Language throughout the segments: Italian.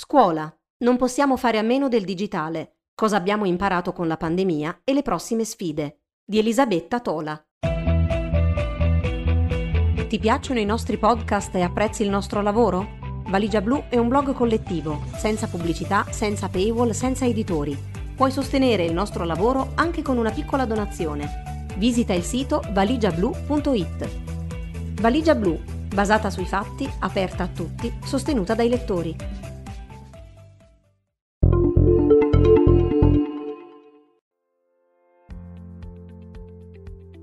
Scuola. Non possiamo fare a meno del digitale. Cosa abbiamo imparato con la pandemia e le prossime sfide. Di Elisabetta Tola. Ti piacciono i nostri podcast e apprezzi il nostro lavoro? Valigia Blu è un blog collettivo, senza pubblicità, senza paywall, senza editori. Puoi sostenere il nostro lavoro anche con una piccola donazione. Visita il sito valigiablu.it. Valigia Blu, basata sui fatti, aperta a tutti, sostenuta dai lettori.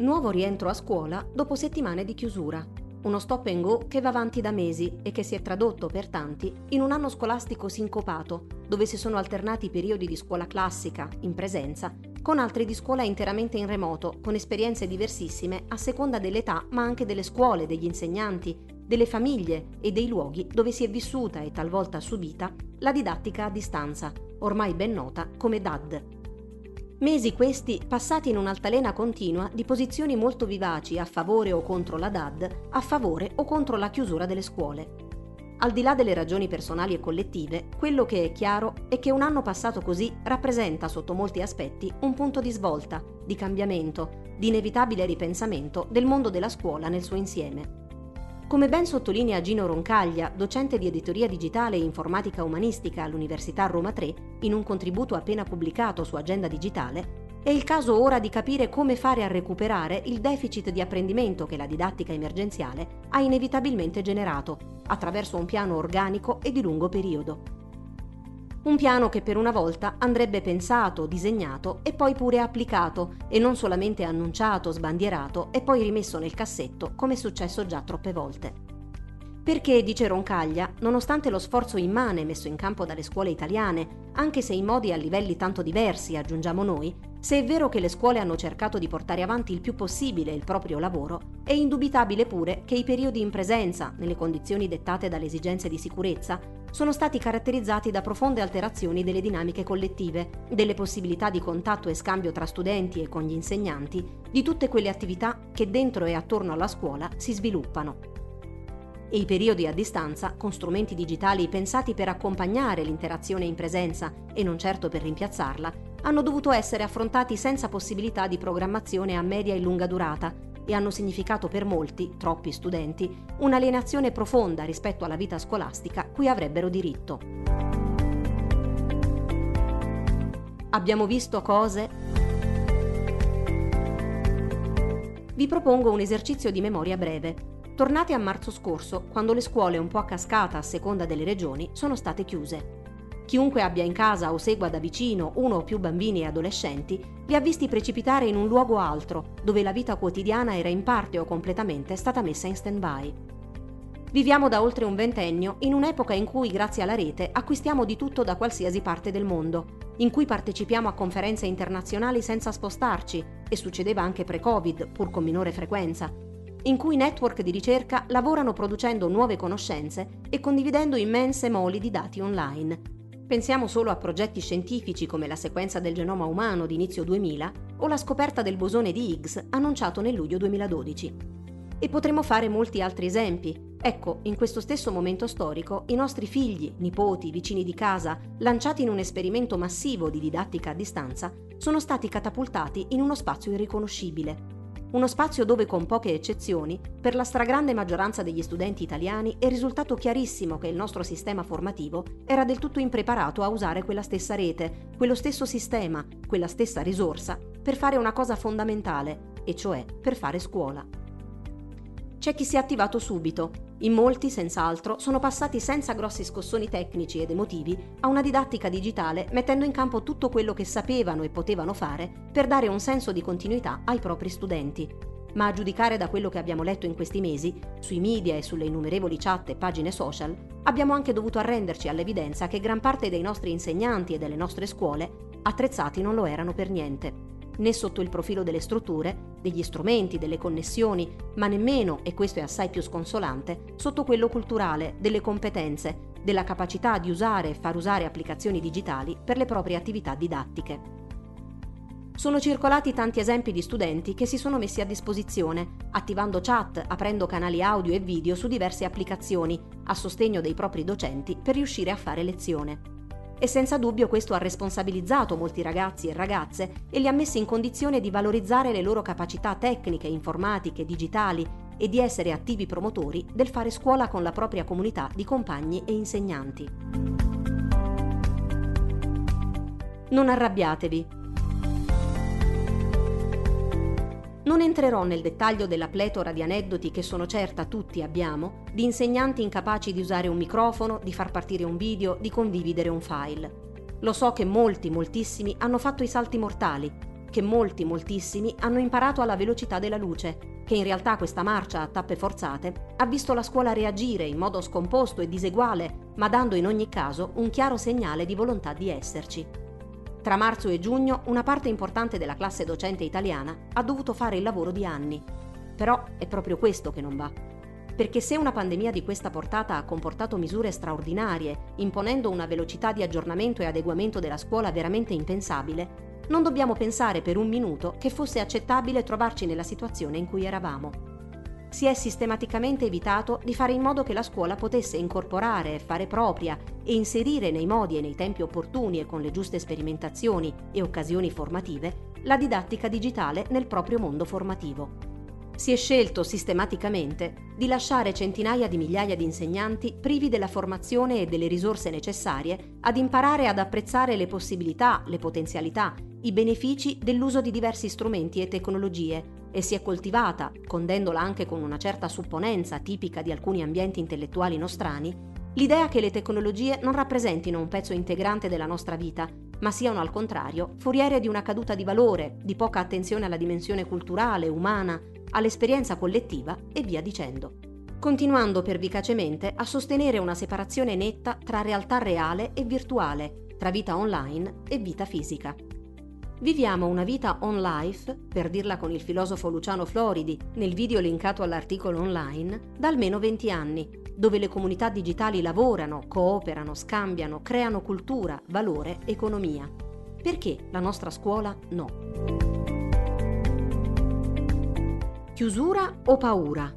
Nuovo rientro a scuola dopo settimane di chiusura. Uno stop and go che va avanti da mesi e che si è tradotto per tanti in un anno scolastico sincopato, dove si sono alternati periodi di scuola classica, in presenza, con altri di scuola interamente in remoto, con esperienze diversissime a seconda dell'età, ma anche delle scuole, degli insegnanti, delle famiglie e dei luoghi dove si è vissuta e talvolta subita la didattica a distanza, ormai ben nota come DAD, Mesi questi passati in un'altalena continua di posizioni molto vivaci a favore o contro la DAD, a favore o contro la chiusura delle scuole. Al di là delle ragioni personali e collettive, quello che è chiaro è che un anno passato così rappresenta sotto molti aspetti un punto di svolta, di cambiamento, di inevitabile ripensamento del mondo della scuola nel suo insieme. Come ben sottolinea Gino Roncaglia, docente di editoria digitale e informatica umanistica all'Università Roma 3, in un contributo appena pubblicato su Agenda Digitale, è il caso ora di capire come fare a recuperare il deficit di apprendimento che la didattica emergenziale ha inevitabilmente generato, attraverso un piano organico e di lungo periodo. Un piano che per una volta andrebbe pensato, disegnato e poi pure applicato e non solamente annunciato, sbandierato e poi rimesso nel cassetto come è successo già troppe volte. Perché, dice Roncaglia, nonostante lo sforzo immane messo in campo dalle scuole italiane, anche se in modi a livelli tanto diversi, aggiungiamo noi, se è vero che le scuole hanno cercato di portare avanti il più possibile il proprio lavoro, è indubitabile pure che i periodi in presenza, nelle condizioni dettate dalle esigenze di sicurezza, sono stati caratterizzati da profonde alterazioni delle dinamiche collettive, delle possibilità di contatto e scambio tra studenti e con gli insegnanti, di tutte quelle attività che dentro e attorno alla scuola si sviluppano. E i periodi a distanza, con strumenti digitali pensati per accompagnare l'interazione in presenza e non certo per rimpiazzarla, hanno dovuto essere affrontati senza possibilità di programmazione a media e lunga durata, e hanno significato per molti, troppi studenti, un'alienazione profonda rispetto alla vita scolastica cui avrebbero diritto. Abbiamo visto cose? Vi propongo un esercizio di memoria breve. Tornate a marzo scorso, quando le scuole un po' a cascata a seconda delle regioni sono state chiuse. Chiunque abbia in casa o segua da vicino uno o più bambini e adolescenti li ha visti precipitare in un luogo altro, dove la vita quotidiana era in parte o completamente stata messa in stand-by. Viviamo da oltre un ventennio in un'epoca in cui, grazie alla rete, acquistiamo di tutto da qualsiasi parte del mondo, in cui partecipiamo a conferenze internazionali senza spostarci, e succedeva anche pre-Covid, pur con minore frequenza, in cui network di ricerca lavorano producendo nuove conoscenze e condividendo immense moli di dati online, Pensiamo solo a progetti scientifici come la sequenza del genoma umano di inizio 2000 o la scoperta del bosone di Higgs annunciato nel luglio 2012. E potremmo fare molti altri esempi. Ecco, in questo stesso momento storico, i nostri figli, nipoti, vicini di casa, lanciati in un esperimento massivo di didattica a distanza, sono stati catapultati in uno spazio irriconoscibile, uno spazio dove con poche eccezioni, per la stragrande maggioranza degli studenti italiani è risultato chiarissimo che il nostro sistema formativo era del tutto impreparato a usare quella stessa rete, quello stesso sistema, quella stessa risorsa per fare una cosa fondamentale, e cioè per fare scuola. C'è chi si è attivato subito, in molti, senz'altro, sono passati senza grossi scossoni tecnici ed emotivi a una didattica digitale mettendo in campo tutto quello che sapevano e potevano fare per dare un senso di continuità ai propri studenti. Ma a giudicare da quello che abbiamo letto in questi mesi, sui media e sulle innumerevoli chat e pagine social, abbiamo anche dovuto arrenderci all'evidenza che gran parte dei nostri insegnanti e delle nostre scuole attrezzati non lo erano per niente né sotto il profilo delle strutture, degli strumenti, delle connessioni, ma nemmeno, e questo è assai più sconsolante, sotto quello culturale, delle competenze, della capacità di usare e far usare applicazioni digitali per le proprie attività didattiche. sono circolati tanti esempi di studenti che si sono messi a disposizione, attivando chat, aprendo canali audio e video su diverse applicazioni, a sostegno dei propri docenti per riuscire a fare lezione. E senza dubbio questo ha responsabilizzato molti ragazzi e ragazze e li ha messi in condizione di valorizzare le loro capacità tecniche, informatiche, digitali e di essere attivi promotori del fare scuola con la propria comunità di compagni e insegnanti. Non arrabbiatevi, Non entrerò nel dettaglio della pletora di aneddoti che sono certa tutti abbiamo, di insegnanti incapaci di usare un microfono, di far partire un video, di condividere un file. Lo so che molti, moltissimi hanno fatto i salti mortali, che molti, moltissimi hanno imparato alla velocità della luce, che in realtà questa marcia a tappe forzate ha visto la scuola reagire in modo scomposto e diseguale, ma dando in ogni caso un chiaro segnale di volontà di esserci. Tra marzo e giugno una parte importante della classe docente italiana ha dovuto fare il lavoro di anni. Però è proprio questo che non va. Perché se una pandemia di questa portata ha comportato misure straordinarie, imponendo una velocità di aggiornamento e adeguamento della scuola veramente impensabile, non dobbiamo pensare per un minuto che fosse accettabile trovarci nella situazione in cui eravamo si è sistematicamente evitato di fare in modo che la scuola potesse incorporare, fare propria e inserire nei modi e nei tempi opportuni e con le giuste sperimentazioni e occasioni formative la didattica digitale nel proprio mondo formativo. Si è scelto sistematicamente di lasciare centinaia di migliaia di insegnanti privi della formazione e delle risorse necessarie ad imparare ad apprezzare le possibilità, le potenzialità, i benefici dell'uso di diversi strumenti e tecnologie e si è coltivata, condendola anche con una certa supponenza tipica di alcuni ambienti intellettuali nostrani, l'idea che le tecnologie non rappresentino un pezzo integrante della nostra vita, ma siano al contrario foriere di una caduta di valore, di poca attenzione alla dimensione culturale, umana, all'esperienza collettiva e via dicendo. Continuando pervicacemente a sostenere una separazione netta tra realtà reale e virtuale, tra vita online e vita fisica. Viviamo una vita on life, per dirla con il filosofo Luciano Floridi, nel video linkato all'articolo online, da almeno 20 anni, dove le comunità digitali lavorano, cooperano, scambiano, creano cultura, valore, economia. Perché la nostra scuola no? Chiusura o paura?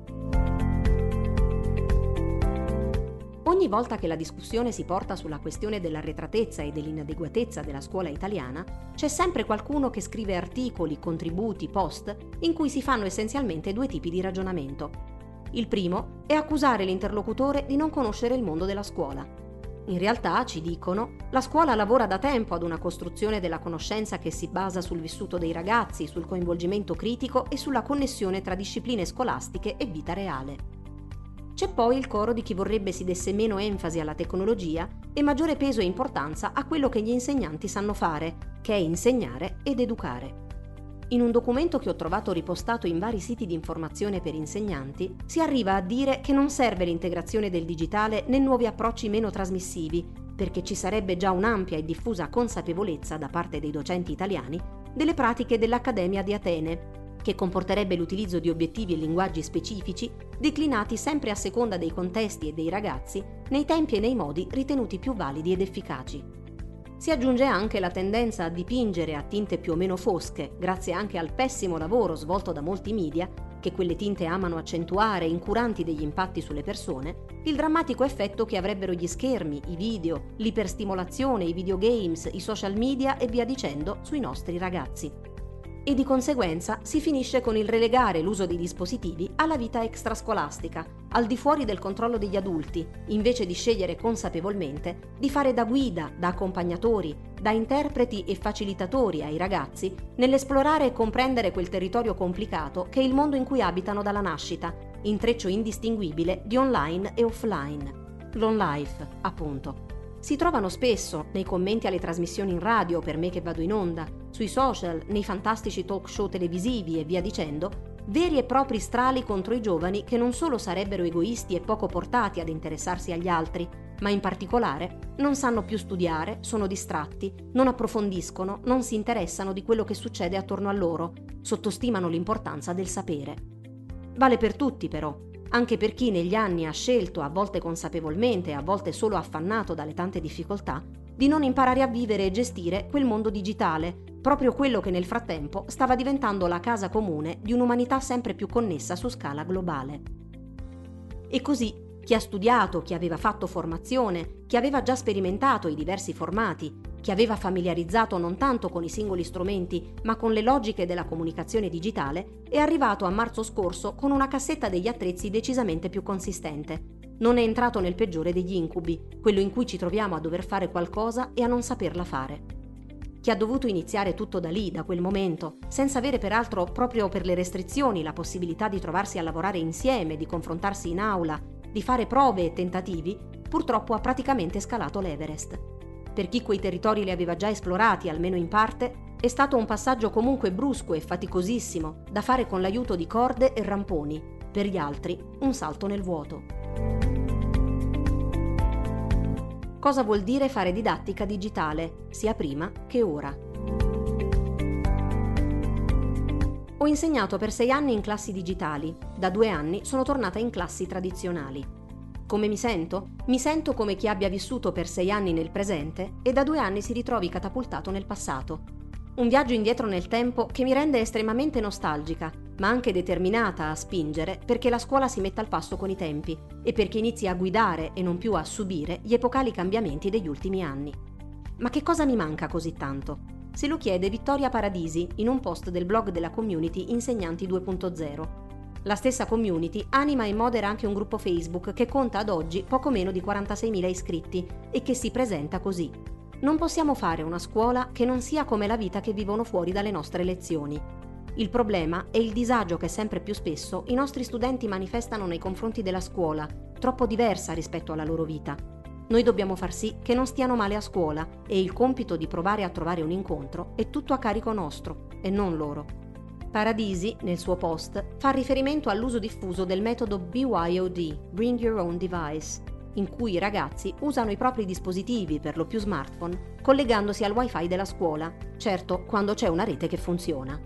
Ogni volta che la discussione si porta sulla questione dell'arretratezza e dell'inadeguatezza della scuola italiana, c'è sempre qualcuno che scrive articoli, contributi, post in cui si fanno essenzialmente due tipi di ragionamento. Il primo è accusare l'interlocutore di non conoscere il mondo della scuola. In realtà, ci dicono, la scuola lavora da tempo ad una costruzione della conoscenza che si basa sul vissuto dei ragazzi, sul coinvolgimento critico e sulla connessione tra discipline scolastiche e vita reale. C'è poi il coro di chi vorrebbe si desse meno enfasi alla tecnologia e maggiore peso e importanza a quello che gli insegnanti sanno fare, che è insegnare ed educare. In un documento che ho trovato ripostato in vari siti di informazione per insegnanti, si arriva a dire che non serve l'integrazione del digitale né nuovi approcci meno trasmissivi, perché ci sarebbe già un'ampia e diffusa consapevolezza da parte dei docenti italiani delle pratiche dell'Accademia di Atene, che comporterebbe l'utilizzo di obiettivi e linguaggi specifici declinati sempre a seconda dei contesti e dei ragazzi, nei tempi e nei modi ritenuti più validi ed efficaci. Si aggiunge anche la tendenza a dipingere a tinte più o meno fosche, grazie anche al pessimo lavoro svolto da molti media, che quelle tinte amano accentuare, incuranti degli impatti sulle persone, il drammatico effetto che avrebbero gli schermi, i video, l'iperstimolazione, i videogames, i social media e via dicendo sui nostri ragazzi e di conseguenza si finisce con il relegare l'uso dei dispositivi alla vita extrascolastica, al di fuori del controllo degli adulti, invece di scegliere consapevolmente di fare da guida, da accompagnatori, da interpreti e facilitatori ai ragazzi nell'esplorare e comprendere quel territorio complicato che è il mondo in cui abitano dalla nascita, intreccio indistinguibile di online e offline. L'on life, appunto. Si trovano spesso nei commenti alle trasmissioni in radio per me che vado in onda, sui social, nei fantastici talk show televisivi e via dicendo, veri e propri strali contro i giovani che non solo sarebbero egoisti e poco portati ad interessarsi agli altri, ma in particolare non sanno più studiare, sono distratti, non approfondiscono, non si interessano di quello che succede attorno a loro, sottostimano l'importanza del sapere. Vale per tutti però, anche per chi negli anni ha scelto, a volte consapevolmente, a volte solo affannato dalle tante difficoltà, di non imparare a vivere e gestire quel mondo digitale, proprio quello che nel frattempo stava diventando la casa comune di un'umanità sempre più connessa su scala globale. E così chi ha studiato, chi aveva fatto formazione, chi aveva già sperimentato i diversi formati, chi aveva familiarizzato non tanto con i singoli strumenti, ma con le logiche della comunicazione digitale, è arrivato a marzo scorso con una cassetta degli attrezzi decisamente più consistente. Non è entrato nel peggiore degli incubi, quello in cui ci troviamo a dover fare qualcosa e a non saperla fare. Chi ha dovuto iniziare tutto da lì, da quel momento, senza avere peraltro proprio per le restrizioni la possibilità di trovarsi a lavorare insieme, di confrontarsi in aula, di fare prove e tentativi, purtroppo ha praticamente scalato l'Everest. Per chi quei territori li aveva già esplorati, almeno in parte, è stato un passaggio comunque brusco e faticosissimo, da fare con l'aiuto di corde e ramponi. Per gli altri, un salto nel vuoto. Cosa vuol dire fare didattica digitale, sia prima che ora? Ho insegnato per sei anni in classi digitali, da due anni sono tornata in classi tradizionali. Come mi sento? Mi sento come chi abbia vissuto per sei anni nel presente e da due anni si ritrovi catapultato nel passato. Un viaggio indietro nel tempo che mi rende estremamente nostalgica, ma anche determinata a spingere perché la scuola si metta al passo con i tempi e perché inizi a guidare e non più a subire gli epocali cambiamenti degli ultimi anni. Ma che cosa mi manca così tanto? Se lo chiede Vittoria Paradisi in un post del blog della community Insegnanti 2.0. La stessa community anima e modera anche un gruppo Facebook che conta ad oggi poco meno di 46.000 iscritti e che si presenta così. Non possiamo fare una scuola che non sia come la vita che vivono fuori dalle nostre lezioni. Il problema è il disagio che sempre più spesso i nostri studenti manifestano nei confronti della scuola, troppo diversa rispetto alla loro vita. Noi dobbiamo far sì che non stiano male a scuola e il compito di provare a trovare un incontro è tutto a carico nostro e non loro. Paradisi, nel suo post, fa riferimento all'uso diffuso del metodo BYOD, Bring Your Own Device, in cui i ragazzi usano i propri dispositivi, per lo più smartphone, collegandosi al wifi della scuola, certo quando c'è una rete che funziona.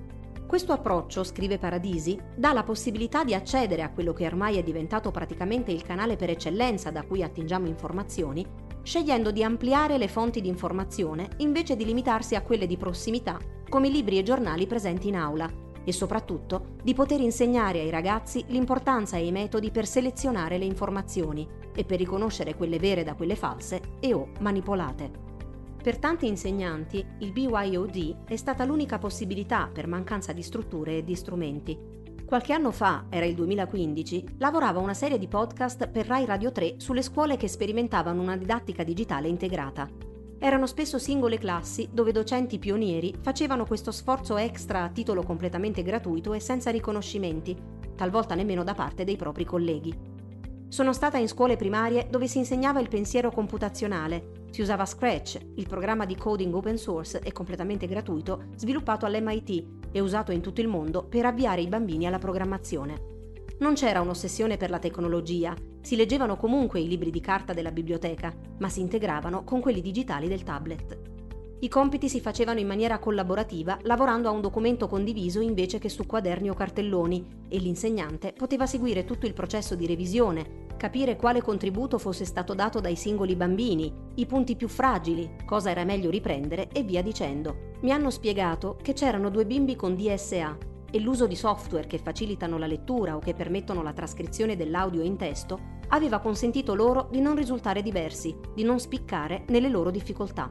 Questo approccio, scrive Paradisi, dà la possibilità di accedere a quello che ormai è diventato praticamente il canale per eccellenza da cui attingiamo informazioni, scegliendo di ampliare le fonti di informazione invece di limitarsi a quelle di prossimità, come libri e giornali presenti in aula, e soprattutto di poter insegnare ai ragazzi l'importanza e i metodi per selezionare le informazioni e per riconoscere quelle vere da quelle false e o manipolate. Per tanti insegnanti il BYOD è stata l'unica possibilità per mancanza di strutture e di strumenti. Qualche anno fa, era il 2015, lavorava una serie di podcast per Rai Radio 3 sulle scuole che sperimentavano una didattica digitale integrata. Erano spesso singole classi dove docenti pionieri facevano questo sforzo extra a titolo completamente gratuito e senza riconoscimenti, talvolta nemmeno da parte dei propri colleghi. Sono stata in scuole primarie dove si insegnava il pensiero computazionale, si usava Scratch, il programma di coding open source e completamente gratuito sviluppato all'MIT e usato in tutto il mondo per avviare i bambini alla programmazione. Non c'era un'ossessione per la tecnologia, si leggevano comunque i libri di carta della biblioteca, ma si integravano con quelli digitali del tablet. I compiti si facevano in maniera collaborativa, lavorando a un documento condiviso invece che su quaderni o cartelloni, e l'insegnante poteva seguire tutto il processo di revisione, capire quale contributo fosse stato dato dai singoli bambini, i punti più fragili, cosa era meglio riprendere e via dicendo. Mi hanno spiegato che c'erano due bimbi con DSA e l'uso di software che facilitano la lettura o che permettono la trascrizione dell'audio in testo aveva consentito loro di non risultare diversi, di non spiccare nelle loro difficoltà.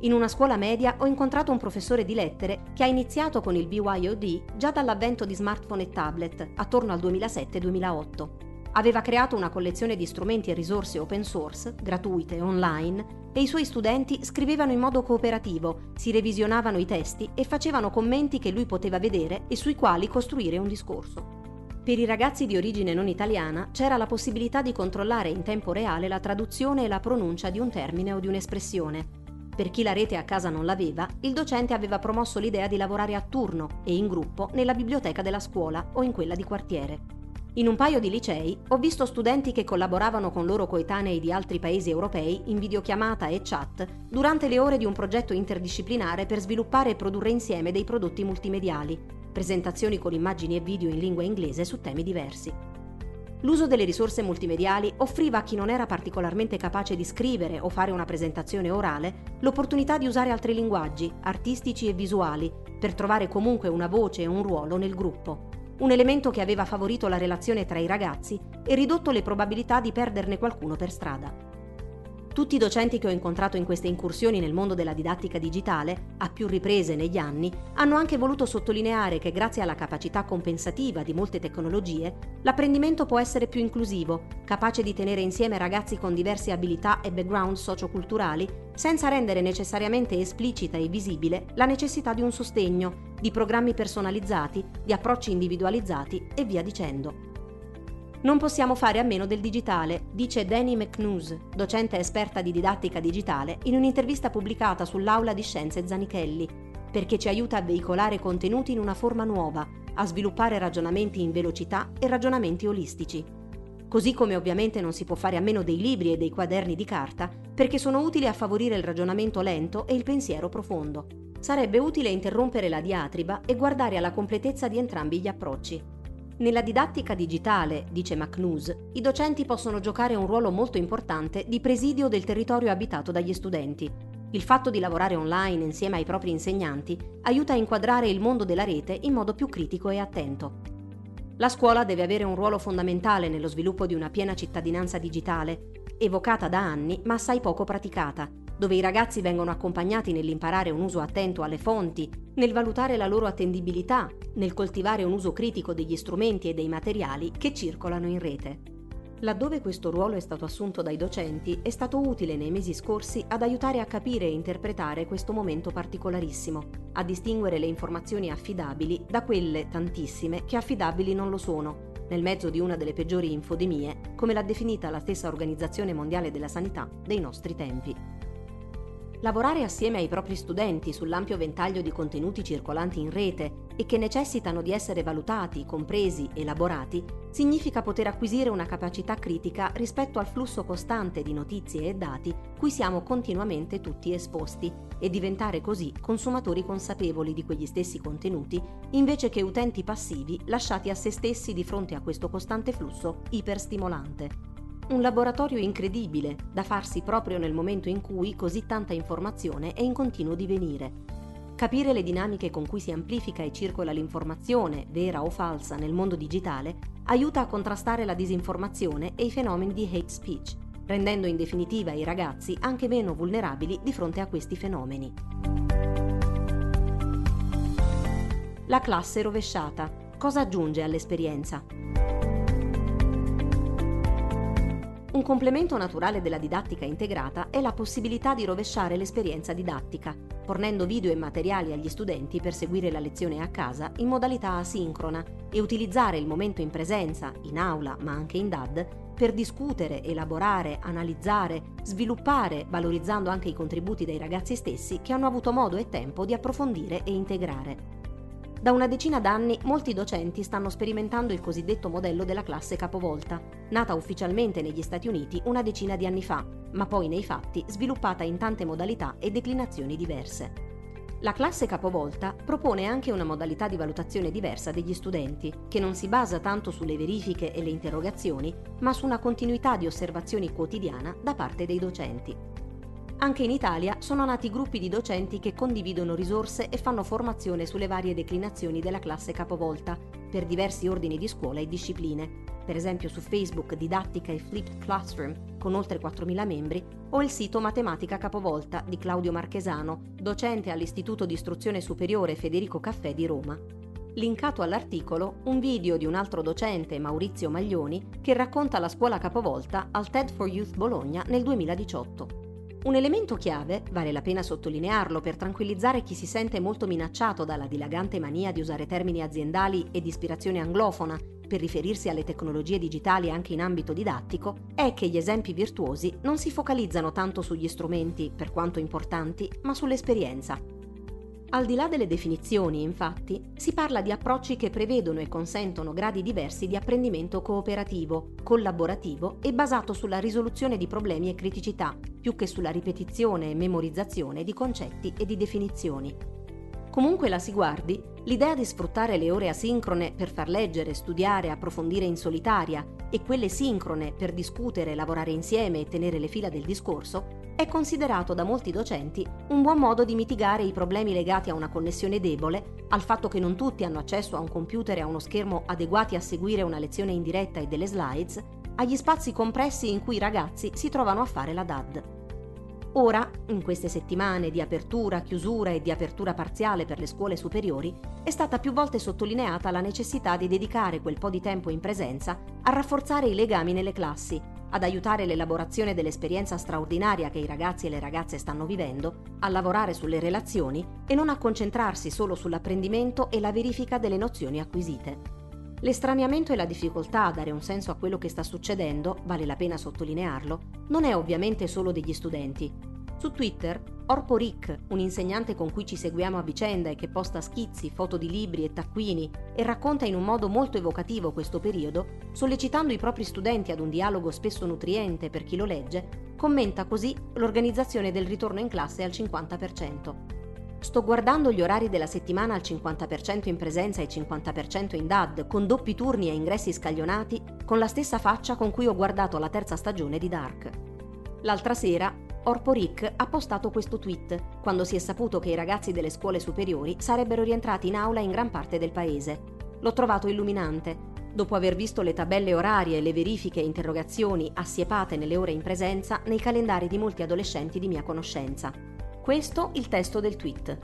In una scuola media ho incontrato un professore di lettere che ha iniziato con il BYOD già dall'avvento di smartphone e tablet, attorno al 2007-2008 aveva creato una collezione di strumenti e risorse open source, gratuite, online, e i suoi studenti scrivevano in modo cooperativo, si revisionavano i testi e facevano commenti che lui poteva vedere e sui quali costruire un discorso. Per i ragazzi di origine non italiana c'era la possibilità di controllare in tempo reale la traduzione e la pronuncia di un termine o di un'espressione. Per chi la rete a casa non l'aveva, il docente aveva promosso l'idea di lavorare a turno e in gruppo nella biblioteca della scuola o in quella di quartiere. In un paio di licei ho visto studenti che collaboravano con loro coetanei di altri paesi europei in videochiamata e chat durante le ore di un progetto interdisciplinare per sviluppare e produrre insieme dei prodotti multimediali, presentazioni con immagini e video in lingua inglese su temi diversi. l'uso delle risorse multimediali offriva a chi non era particolarmente capace di scrivere o fare una presentazione orale l'opportunità di usare altri linguaggi, artistici e visuali, per trovare comunque una voce e un ruolo nel gruppo. Un elemento che aveva favorito la relazione tra i ragazzi e ridotto le probabilità di perderne qualcuno per strada. Tutti i docenti che ho incontrato in queste incursioni nel mondo della didattica digitale, a più riprese negli anni, hanno anche voluto sottolineare che grazie alla capacità compensativa di molte tecnologie, l'apprendimento può essere più inclusivo, capace di tenere insieme ragazzi con diverse abilità e background socioculturali, senza rendere necessariamente esplicita e visibile la necessità di un sostegno, di programmi personalizzati, di approcci individualizzati e via dicendo. Non possiamo fare a meno del digitale, dice Danny McNews, docente esperta di didattica digitale, in un'intervista pubblicata sull'Aula di Scienze Zanichelli, perché ci aiuta a veicolare contenuti in una forma nuova, a sviluppare ragionamenti in velocità e ragionamenti olistici. Così come ovviamente non si può fare a meno dei libri e dei quaderni di carta, perché sono utili a favorire il ragionamento lento e il pensiero profondo. Sarebbe utile interrompere la diatriba e guardare alla completezza di entrambi gli approcci. Nella didattica digitale, dice McNews, i docenti possono giocare un ruolo molto importante di presidio del territorio abitato dagli studenti. Il fatto di lavorare online insieme ai propri insegnanti aiuta a inquadrare il mondo della rete in modo più critico e attento. La scuola deve avere un ruolo fondamentale nello sviluppo di una piena cittadinanza digitale, evocata da anni ma assai poco praticata, dove i ragazzi vengono accompagnati nell'imparare un uso attento alle fonti, nel valutare la loro attendibilità, nel coltivare un uso critico degli strumenti e dei materiali che circolano in rete. Laddove questo ruolo è stato assunto dai docenti, è stato utile nei mesi scorsi ad aiutare a capire e interpretare questo momento particolarissimo, a distinguere le informazioni affidabili da quelle tantissime che affidabili non lo sono, nel mezzo di una delle peggiori infodemie, come l'ha definita la stessa Organizzazione Mondiale della Sanità dei nostri tempi. Lavorare assieme ai propri studenti sull'ampio ventaglio di contenuti circolanti in rete e che necessitano di essere valutati, compresi, elaborati, significa poter acquisire una capacità critica rispetto al flusso costante di notizie e dati cui siamo continuamente tutti esposti e diventare così consumatori consapevoli di quegli stessi contenuti invece che utenti passivi lasciati a se stessi di fronte a questo costante flusso iperstimolante. Un laboratorio incredibile, da farsi proprio nel momento in cui così tanta informazione è in continuo divenire. Capire le dinamiche con cui si amplifica e circola l'informazione, vera o falsa, nel mondo digitale, aiuta a contrastare la disinformazione e i fenomeni di hate speech, rendendo in definitiva i ragazzi anche meno vulnerabili di fronte a questi fenomeni. La classe rovesciata. Cosa aggiunge all'esperienza? Un complemento naturale della didattica integrata è la possibilità di rovesciare l'esperienza didattica, fornendo video e materiali agli studenti per seguire la lezione a casa in modalità asincrona e utilizzare il momento in presenza, in aula ma anche in DAD, per discutere, elaborare, analizzare, sviluppare, valorizzando anche i contributi dei ragazzi stessi che hanno avuto modo e tempo di approfondire e integrare. Da una decina d'anni molti docenti stanno sperimentando il cosiddetto modello della classe capovolta, nata ufficialmente negli Stati Uniti una decina di anni fa, ma poi nei fatti sviluppata in tante modalità e declinazioni diverse. La classe capovolta propone anche una modalità di valutazione diversa degli studenti, che non si basa tanto sulle verifiche e le interrogazioni, ma su una continuità di osservazioni quotidiana da parte dei docenti. Anche in Italia sono nati gruppi di docenti che condividono risorse e fanno formazione sulle varie declinazioni della classe capovolta, per diversi ordini di scuola e discipline, per esempio su Facebook Didattica e Flipped Classroom, con oltre 4.000 membri, o il sito Matematica Capovolta di Claudio Marchesano, docente all'Istituto di Istruzione Superiore Federico Caffè di Roma. Linkato all'articolo un video di un altro docente, Maurizio Maglioni, che racconta la scuola capovolta al TED for Youth Bologna nel 2018. Un elemento chiave, vale la pena sottolinearlo per tranquillizzare chi si sente molto minacciato dalla dilagante mania di usare termini aziendali e di ispirazione anglofona per riferirsi alle tecnologie digitali anche in ambito didattico, è che gli esempi virtuosi non si focalizzano tanto sugli strumenti, per quanto importanti, ma sull'esperienza, al di là delle definizioni, infatti, si parla di approcci che prevedono e consentono gradi diversi di apprendimento cooperativo, collaborativo e basato sulla risoluzione di problemi e criticità, più che sulla ripetizione e memorizzazione di concetti e di definizioni. Comunque la si guardi, L'idea di sfruttare le ore asincrone per far leggere, studiare, approfondire in solitaria e quelle sincrone per discutere, lavorare insieme e tenere le fila del discorso è considerato da molti docenti un buon modo di mitigare i problemi legati a una connessione debole, al fatto che non tutti hanno accesso a un computer e a uno schermo adeguati a seguire una lezione in diretta e delle slides, agli spazi compressi in cui i ragazzi si trovano a fare la DAD. Ora, in queste settimane di apertura, chiusura e di apertura parziale per le scuole superiori, è stata più volte sottolineata la necessità di dedicare quel po' di tempo in presenza a rafforzare i legami nelle classi, ad aiutare l'elaborazione dell'esperienza straordinaria che i ragazzi e le ragazze stanno vivendo, a lavorare sulle relazioni e non a concentrarsi solo sull'apprendimento e la verifica delle nozioni acquisite. L'estraniamento e la difficoltà a dare un senso a quello che sta succedendo, vale la pena sottolinearlo, non è ovviamente solo degli studenti. Su Twitter, Orpo Rick, un insegnante con cui ci seguiamo a vicenda e che posta schizzi, foto di libri e taccuini e racconta in un modo molto evocativo questo periodo, sollecitando i propri studenti ad un dialogo spesso nutriente per chi lo legge, commenta così l'organizzazione del ritorno in classe al 50%. Sto guardando gli orari della settimana al 50% in presenza e 50% in DAD, con doppi turni e ingressi scaglionati, con la stessa faccia con cui ho guardato la terza stagione di Dark. L'altra sera, Orpo Rick ha postato questo tweet, quando si è saputo che i ragazzi delle scuole superiori sarebbero rientrati in aula in gran parte del paese. L'ho trovato illuminante. Dopo aver visto le tabelle orarie le verifiche e interrogazioni assiepate nelle ore in presenza nei calendari di molti adolescenti di mia conoscenza. Questo il testo del tweet.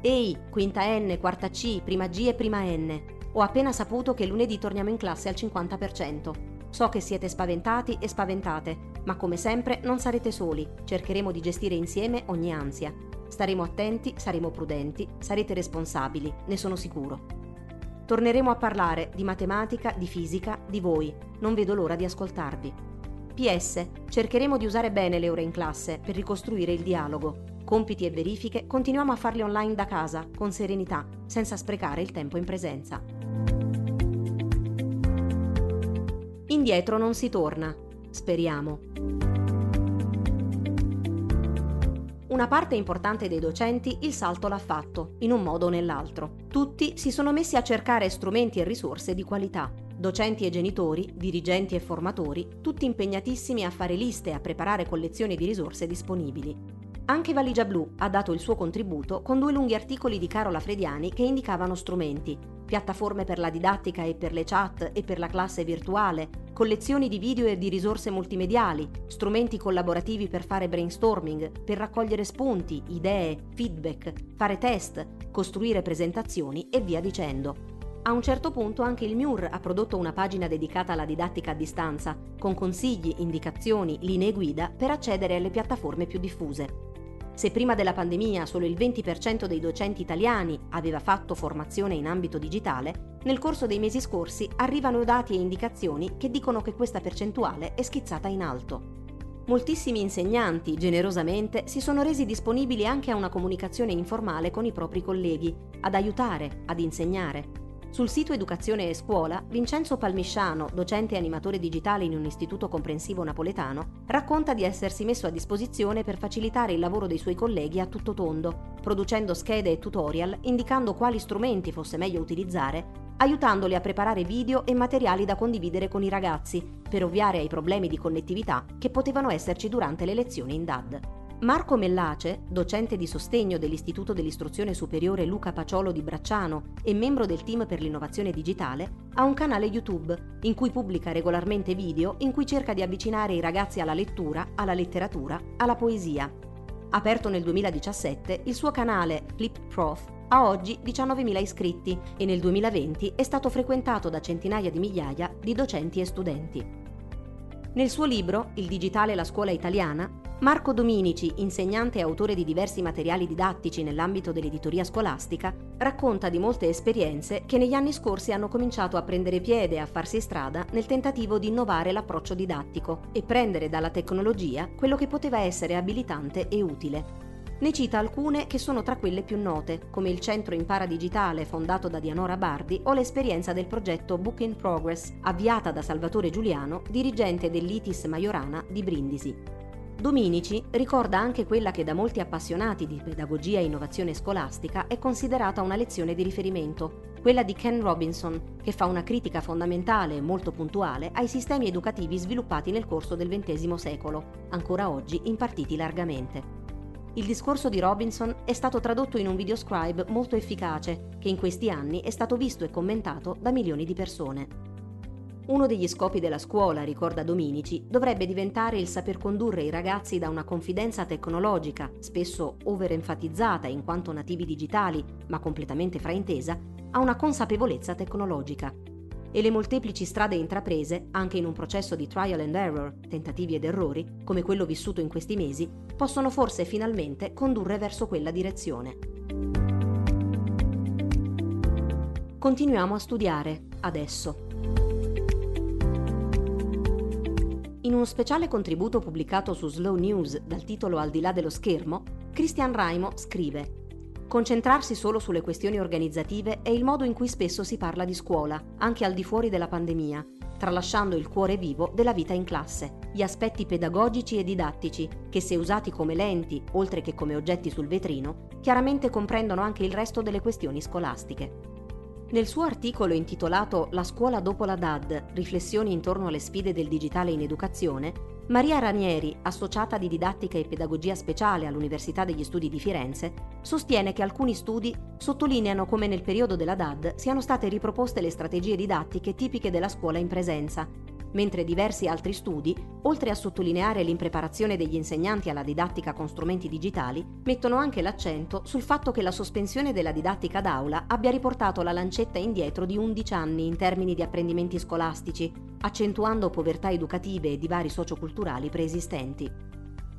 Ehi, quinta N, quarta C, prima G e prima N. Ho appena saputo che lunedì torniamo in classe al 50%. So che siete spaventati e spaventate, ma come sempre non sarete soli, cercheremo di gestire insieme ogni ansia. Staremo attenti, saremo prudenti, sarete responsabili, ne sono sicuro. Torneremo a parlare di matematica, di fisica, di voi. Non vedo l'ora di ascoltarvi. PS, cercheremo di usare bene le ore in classe per ricostruire il dialogo. Compiti e verifiche continuiamo a farli online da casa, con serenità, senza sprecare il tempo in presenza. Indietro non si torna. Speriamo. Una parte importante dei docenti il salto l'ha fatto, in un modo o nell'altro. Tutti si sono messi a cercare strumenti e risorse di qualità. Docenti e genitori, dirigenti e formatori, tutti impegnatissimi a fare liste e a preparare collezioni di risorse disponibili. Anche Valigia Blu ha dato il suo contributo con due lunghi articoli di Carola Frediani che indicavano strumenti, piattaforme per la didattica e per le chat e per la classe virtuale, collezioni di video e di risorse multimediali, strumenti collaborativi per fare brainstorming, per raccogliere spunti, idee, feedback, fare test, costruire presentazioni e via dicendo. A un certo punto anche il MUR ha prodotto una pagina dedicata alla didattica a distanza, con consigli, indicazioni, linee guida per accedere alle piattaforme più diffuse. Se prima della pandemia solo il 20% dei docenti italiani aveva fatto formazione in ambito digitale, nel corso dei mesi scorsi arrivano dati e indicazioni che dicono che questa percentuale è schizzata in alto. Moltissimi insegnanti, generosamente, si sono resi disponibili anche a una comunicazione informale con i propri colleghi, ad aiutare, ad insegnare. Sul sito Educazione e Scuola, Vincenzo Palmisciano, docente e animatore digitale in un istituto comprensivo napoletano, racconta di essersi messo a disposizione per facilitare il lavoro dei suoi colleghi a tutto tondo, producendo schede e tutorial indicando quali strumenti fosse meglio utilizzare, aiutandoli a preparare video e materiali da condividere con i ragazzi, per ovviare ai problemi di connettività che potevano esserci durante le lezioni in DAD. Marco Mellace, docente di sostegno dell'Istituto dell'Istruzione Superiore Luca Paciolo di Bracciano e membro del team per l'innovazione digitale, ha un canale YouTube in cui pubblica regolarmente video in cui cerca di avvicinare i ragazzi alla lettura, alla letteratura, alla poesia. Aperto nel 2017, il suo canale Flip Prof ha oggi 19.000 iscritti e nel 2020 è stato frequentato da centinaia di migliaia di docenti e studenti. Nel suo libro Il digitale e la scuola italiana, Marco Dominici, insegnante e autore di diversi materiali didattici nell'ambito dell'editoria scolastica, racconta di molte esperienze che negli anni scorsi hanno cominciato a prendere piede e a farsi strada nel tentativo di innovare l'approccio didattico e prendere dalla tecnologia quello che poteva essere abilitante e utile. Ne cita alcune che sono tra quelle più note, come il Centro Impara Digitale fondato da Dianora Bardi o l'esperienza del progetto Book in Progress, avviata da Salvatore Giuliano, dirigente dell'ITIS Majorana di Brindisi. Dominici ricorda anche quella che da molti appassionati di pedagogia e innovazione scolastica è considerata una lezione di riferimento, quella di Ken Robinson, che fa una critica fondamentale e molto puntuale ai sistemi educativi sviluppati nel corso del XX secolo, ancora oggi impartiti largamente. Il discorso di Robinson è stato tradotto in un videoscribe molto efficace, che in questi anni è stato visto e commentato da milioni di persone. Uno degli scopi della scuola, ricorda Dominici, dovrebbe diventare il saper condurre i ragazzi da una confidenza tecnologica, spesso overenfatizzata in quanto nativi digitali, ma completamente fraintesa, a una consapevolezza tecnologica. E le molteplici strade intraprese, anche in un processo di trial and error, tentativi ed errori, come quello vissuto in questi mesi, possono forse finalmente condurre verso quella direzione. Continuiamo a studiare, adesso. In uno speciale contributo pubblicato su Slow News dal titolo Al di là dello schermo, Christian Raimo scrive Concentrarsi solo sulle questioni organizzative è il modo in cui spesso si parla di scuola, anche al di fuori della pandemia, tralasciando il cuore vivo della vita in classe, gli aspetti pedagogici e didattici, che se usati come lenti, oltre che come oggetti sul vetrino, chiaramente comprendono anche il resto delle questioni scolastiche. Nel suo articolo intitolato La scuola dopo la DAD, riflessioni intorno alle sfide del digitale in educazione, Maria Ranieri, associata di didattica e pedagogia speciale all'Università degli Studi di Firenze, sostiene che alcuni studi sottolineano come nel periodo della DAD siano state riproposte le strategie didattiche tipiche della scuola in presenza, mentre diversi altri studi, oltre a sottolineare l'impreparazione degli insegnanti alla didattica con strumenti digitali, mettono anche l'accento sul fatto che la sospensione della didattica d'aula abbia riportato la lancetta indietro di 11 anni in termini di apprendimenti scolastici, accentuando povertà educative e divari socioculturali preesistenti.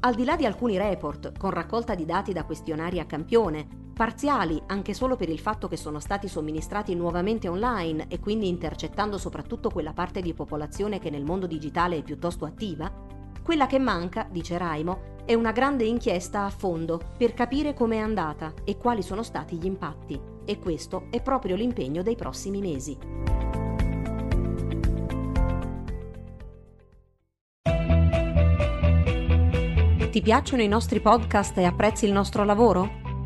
Al di là di alcuni report, con raccolta di dati da questionari a campione, parziali anche solo per il fatto che sono stati somministrati nuovamente online e quindi intercettando soprattutto quella parte di popolazione che nel mondo digitale è piuttosto attiva, quella che manca, dice Raimo, è una grande inchiesta a fondo per capire com'è andata e quali sono stati gli impatti. E questo è proprio l'impegno dei prossimi mesi. Ti piacciono i nostri podcast e apprezzi il nostro lavoro?